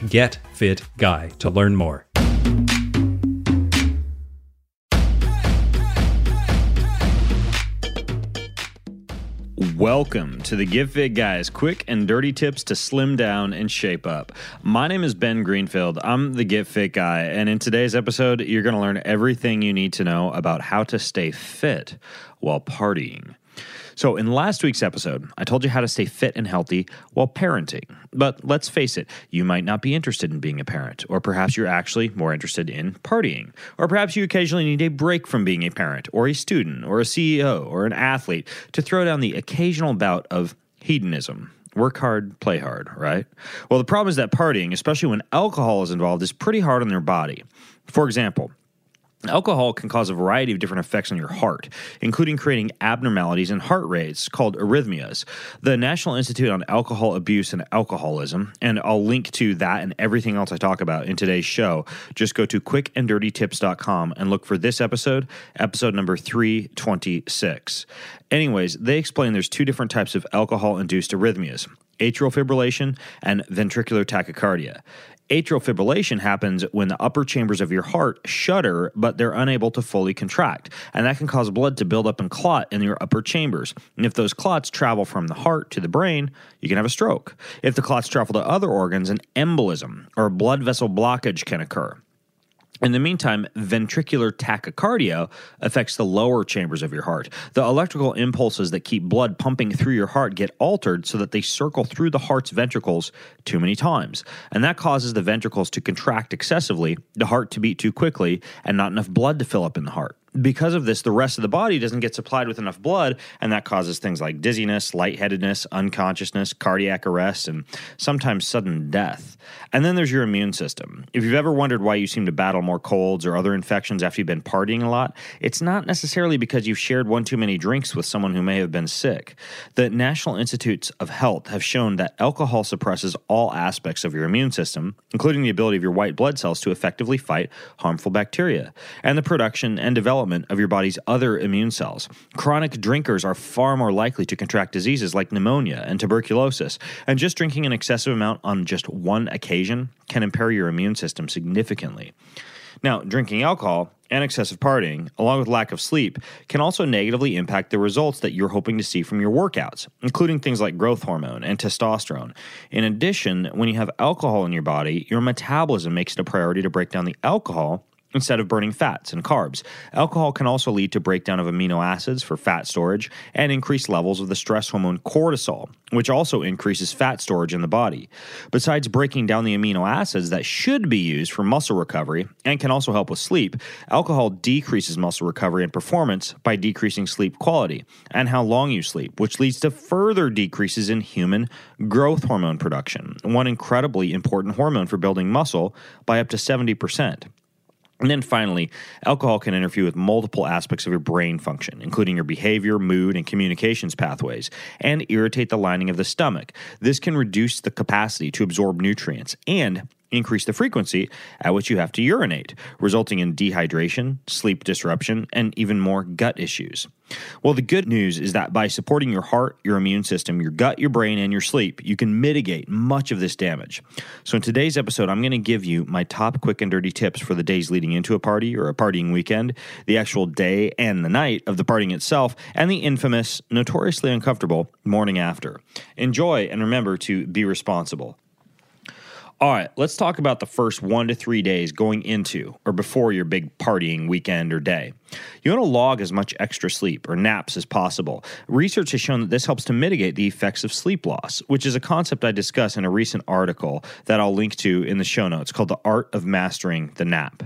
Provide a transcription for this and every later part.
getfitguy to learn more. Welcome to the Get Fit Guys quick and dirty tips to slim down and shape up. My name is Ben Greenfield. I'm the Get Fit Guy, and in today's episode, you're going to learn everything you need to know about how to stay fit while partying. So, in last week's episode, I told you how to stay fit and healthy while parenting. But let's face it, you might not be interested in being a parent, or perhaps you're actually more interested in partying, or perhaps you occasionally need a break from being a parent, or a student, or a CEO, or an athlete to throw down the occasional bout of hedonism. Work hard, play hard, right? Well, the problem is that partying, especially when alcohol is involved, is pretty hard on your body. For example, Alcohol can cause a variety of different effects on your heart, including creating abnormalities in heart rates called arrhythmias. The National Institute on Alcohol Abuse and Alcoholism, and I'll link to that and everything else I talk about in today's show. Just go to quickanddirtytips.com and look for this episode, episode number 326. Anyways, they explain there's two different types of alcohol induced arrhythmias atrial fibrillation and ventricular tachycardia. Atrial fibrillation happens when the upper chambers of your heart shudder, but they're unable to fully contract. And that can cause blood to build up and clot in your upper chambers. And if those clots travel from the heart to the brain, you can have a stroke. If the clots travel to other organs, an embolism or blood vessel blockage can occur. In the meantime, ventricular tachycardia affects the lower chambers of your heart. The electrical impulses that keep blood pumping through your heart get altered so that they circle through the heart's ventricles too many times. And that causes the ventricles to contract excessively, the heart to beat too quickly, and not enough blood to fill up in the heart because of this, the rest of the body doesn't get supplied with enough blood, and that causes things like dizziness, lightheadedness, unconsciousness, cardiac arrest, and sometimes sudden death. And then there's your immune system. If you've ever wondered why you seem to battle more colds or other infections after you've been partying a lot, it's not necessarily because you've shared one too many drinks with someone who may have been sick. The National Institutes of Health have shown that alcohol suppresses all aspects of your immune system, including the ability of your white blood cells to effectively fight harmful bacteria, and the production and development development of your body's other immune cells. Chronic drinkers are far more likely to contract diseases like pneumonia and tuberculosis, and just drinking an excessive amount on just one occasion can impair your immune system significantly. Now, drinking alcohol and excessive partying, along with lack of sleep, can also negatively impact the results that you're hoping to see from your workouts, including things like growth hormone and testosterone. In addition, when you have alcohol in your body, your metabolism makes it a priority to break down the alcohol instead of burning fats and carbs. Alcohol can also lead to breakdown of amino acids for fat storage and increased levels of the stress hormone cortisol, which also increases fat storage in the body. Besides breaking down the amino acids that should be used for muscle recovery and can also help with sleep, alcohol decreases muscle recovery and performance by decreasing sleep quality and how long you sleep, which leads to further decreases in human growth hormone production, one incredibly important hormone for building muscle, by up to 70%. And then finally, alcohol can interfere with multiple aspects of your brain function, including your behavior, mood, and communications pathways, and irritate the lining of the stomach. This can reduce the capacity to absorb nutrients and increase the frequency at which you have to urinate, resulting in dehydration, sleep disruption, and even more gut issues. Well, the good news is that by supporting your heart, your immune system, your gut, your brain, and your sleep, you can mitigate much of this damage. So, in today's episode, I'm going to give you my top quick and dirty tips for the days leading into a party or a partying weekend, the actual day and the night of the partying itself, and the infamous, notoriously uncomfortable morning after. Enjoy and remember to be responsible. All right, let's talk about the first one to three days going into or before your big partying weekend or day. You want to log as much extra sleep or naps as possible. Research has shown that this helps to mitigate the effects of sleep loss, which is a concept I discuss in a recent article that I'll link to in the show notes called The Art of Mastering the Nap.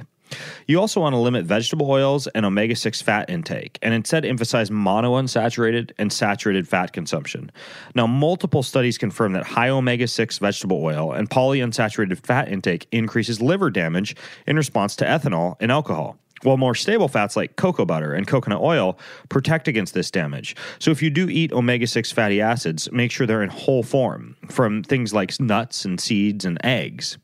You also want to limit vegetable oils and omega 6 fat intake and instead emphasize monounsaturated and saturated fat consumption. Now, multiple studies confirm that high omega 6 vegetable oil and polyunsaturated fat intake increases liver damage in response to ethanol and alcohol. While more stable fats like cocoa butter and coconut oil protect against this damage. So, if you do eat omega 6 fatty acids, make sure they're in whole form from things like nuts and seeds and eggs.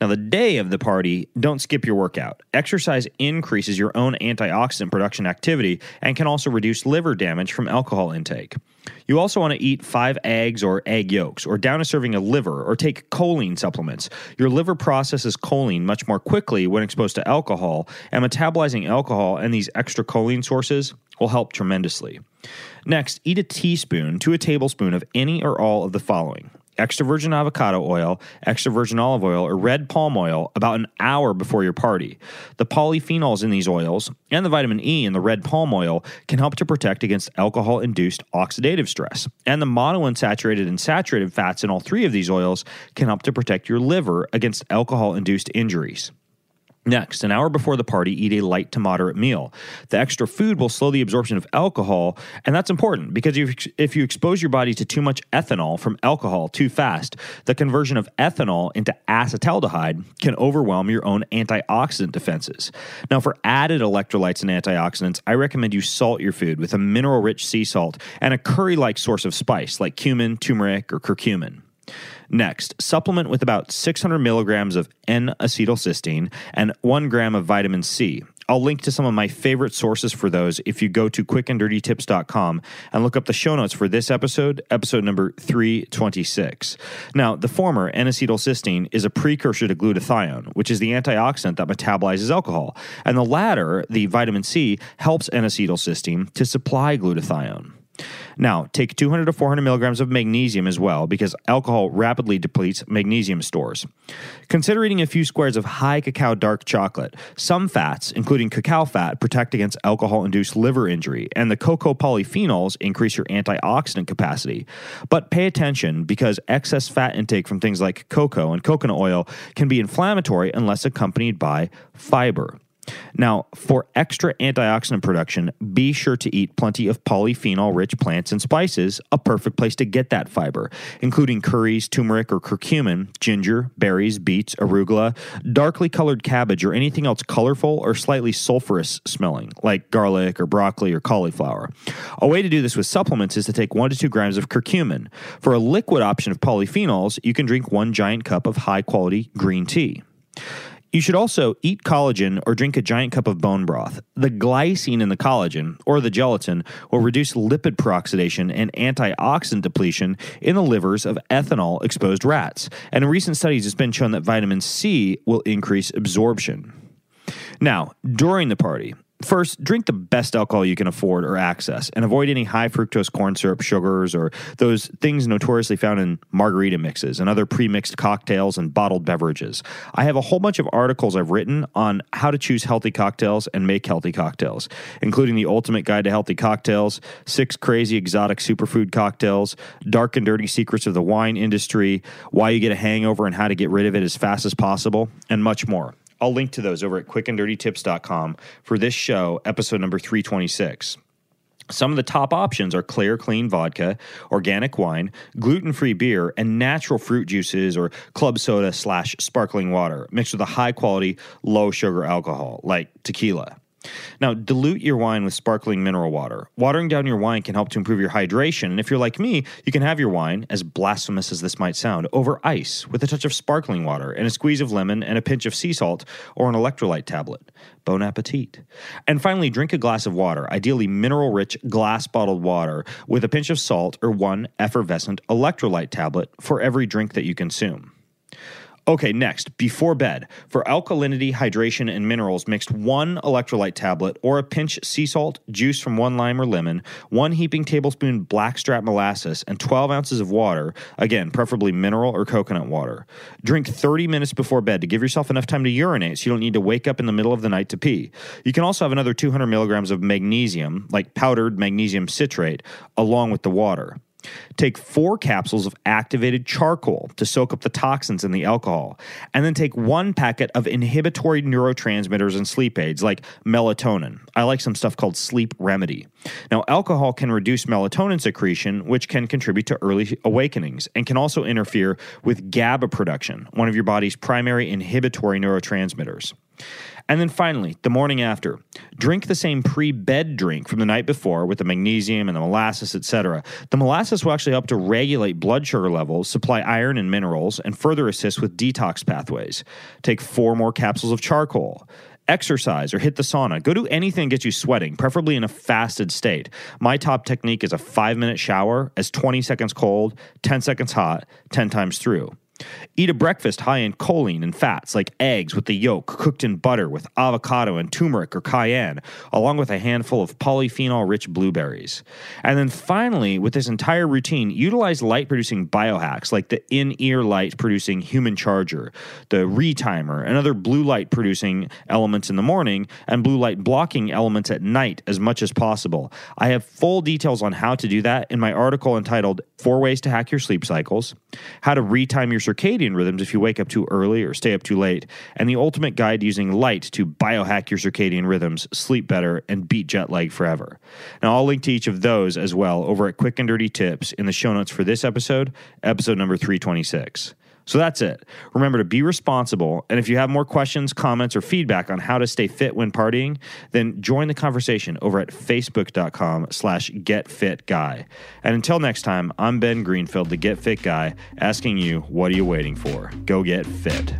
Now, the day of the party, don't skip your workout. Exercise increases your own antioxidant production activity and can also reduce liver damage from alcohol intake. You also want to eat five eggs or egg yolks, or down a serving of liver, or take choline supplements. Your liver processes choline much more quickly when exposed to alcohol, and metabolizing alcohol and these extra choline sources will help tremendously. Next, eat a teaspoon to a tablespoon of any or all of the following extra virgin avocado oil, extra virgin olive oil, or red palm oil about an hour before your party. The polyphenols in these oils and the vitamin E in the red palm oil can help to protect against alcohol induced oxidative stress. And the monounsaturated and saturated fats in all three of these oils can help to protect your liver against alcohol induced injuries. Next, an hour before the party, eat a light to moderate meal. The extra food will slow the absorption of alcohol, and that's important because if you expose your body to too much ethanol from alcohol too fast, the conversion of ethanol into acetaldehyde can overwhelm your own antioxidant defenses. Now, for added electrolytes and antioxidants, I recommend you salt your food with a mineral rich sea salt and a curry like source of spice like cumin, turmeric, or curcumin. Next, supplement with about 600 milligrams of N acetylcysteine and 1 gram of vitamin C. I'll link to some of my favorite sources for those if you go to quickanddirtytips.com and look up the show notes for this episode, episode number 326. Now, the former, N-acetylcysteine, is a precursor to glutathione, which is the antioxidant that metabolizes alcohol, and the latter, the vitamin C, helps N-acetylcysteine to supply glutathione. Now, take 200 to 400 milligrams of magnesium as well because alcohol rapidly depletes magnesium stores. Consider eating a few squares of high cacao dark chocolate. Some fats, including cacao fat, protect against alcohol induced liver injury, and the cocoa polyphenols increase your antioxidant capacity. But pay attention because excess fat intake from things like cocoa and coconut oil can be inflammatory unless accompanied by fiber. Now, for extra antioxidant production, be sure to eat plenty of polyphenol rich plants and spices, a perfect place to get that fiber, including curries, turmeric or curcumin, ginger, berries, beets, arugula, darkly colored cabbage, or anything else colorful or slightly sulfurous smelling, like garlic or broccoli or cauliflower. A way to do this with supplements is to take one to two grams of curcumin. For a liquid option of polyphenols, you can drink one giant cup of high quality green tea. You should also eat collagen or drink a giant cup of bone broth. The glycine in the collagen, or the gelatin, will reduce lipid peroxidation and antioxidant depletion in the livers of ethanol exposed rats. And in recent studies, it's been shown that vitamin C will increase absorption. Now, during the party, First, drink the best alcohol you can afford or access and avoid any high fructose corn syrup sugars or those things notoriously found in margarita mixes and other pre mixed cocktails and bottled beverages. I have a whole bunch of articles I've written on how to choose healthy cocktails and make healthy cocktails, including the ultimate guide to healthy cocktails, six crazy exotic superfood cocktails, dark and dirty secrets of the wine industry, why you get a hangover and how to get rid of it as fast as possible, and much more. I'll link to those over at quickanddirtytips.com for this show, episode number 326. Some of the top options are clear, clean vodka, organic wine, gluten free beer, and natural fruit juices or club soda slash sparkling water mixed with a high quality, low sugar alcohol like tequila. Now, dilute your wine with sparkling mineral water. Watering down your wine can help to improve your hydration, and if you're like me, you can have your wine, as blasphemous as this might sound, over ice with a touch of sparkling water and a squeeze of lemon and a pinch of sea salt or an electrolyte tablet. Bon appetit. And finally, drink a glass of water, ideally mineral rich glass bottled water, with a pinch of salt or one effervescent electrolyte tablet for every drink that you consume. Okay, next, before bed, for alkalinity, hydration, and minerals, mixed one electrolyte tablet or a pinch sea salt, juice from one lime or lemon, one heaping tablespoon blackstrap molasses, and 12 ounces of water, again, preferably mineral or coconut water. Drink 30 minutes before bed to give yourself enough time to urinate so you don't need to wake up in the middle of the night to pee. You can also have another 200 milligrams of magnesium, like powdered magnesium citrate, along with the water. Take four capsules of activated charcoal to soak up the toxins in the alcohol, and then take one packet of inhibitory neurotransmitters and sleep aids like melatonin. I like some stuff called Sleep Remedy. Now, alcohol can reduce melatonin secretion, which can contribute to early awakenings and can also interfere with GABA production, one of your body's primary inhibitory neurotransmitters. And then finally, the morning after, drink the same pre-bed drink from the night before with the magnesium and the molasses, etc. The molasses will actually help to regulate blood sugar levels, supply iron and minerals, and further assist with detox pathways. Take four more capsules of charcoal exercise or hit the sauna. Go do anything that gets you sweating, preferably in a fasted state. My top technique is a five minute shower as 20 seconds cold, 10 seconds hot, 10 times through. Eat a breakfast high in choline and fats like eggs with the yolk cooked in butter with avocado and turmeric or cayenne, along with a handful of polyphenol rich blueberries. And then finally, with this entire routine, utilize light producing biohacks like the in ear light producing human charger, the retimer, and other blue light producing elements in the morning and blue light blocking elements at night as much as possible. I have full details on how to do that in my article entitled Four Ways to Hack Your Sleep Cycles, How to Retime Your circadian rhythms if you wake up too early or stay up too late, and the ultimate guide using light to biohack your circadian rhythms, sleep better, and beat jet lag forever. Now, I'll link to each of those as well over at Quick and Dirty Tips in the show notes for this episode, episode number 326. So that's it. Remember to be responsible. And if you have more questions, comments, or feedback on how to stay fit when partying, then join the conversation over at facebook.com slash getfitguy. And until next time, I'm Ben Greenfield, the Get Fit Guy, asking you, what are you waiting for? Go get fit.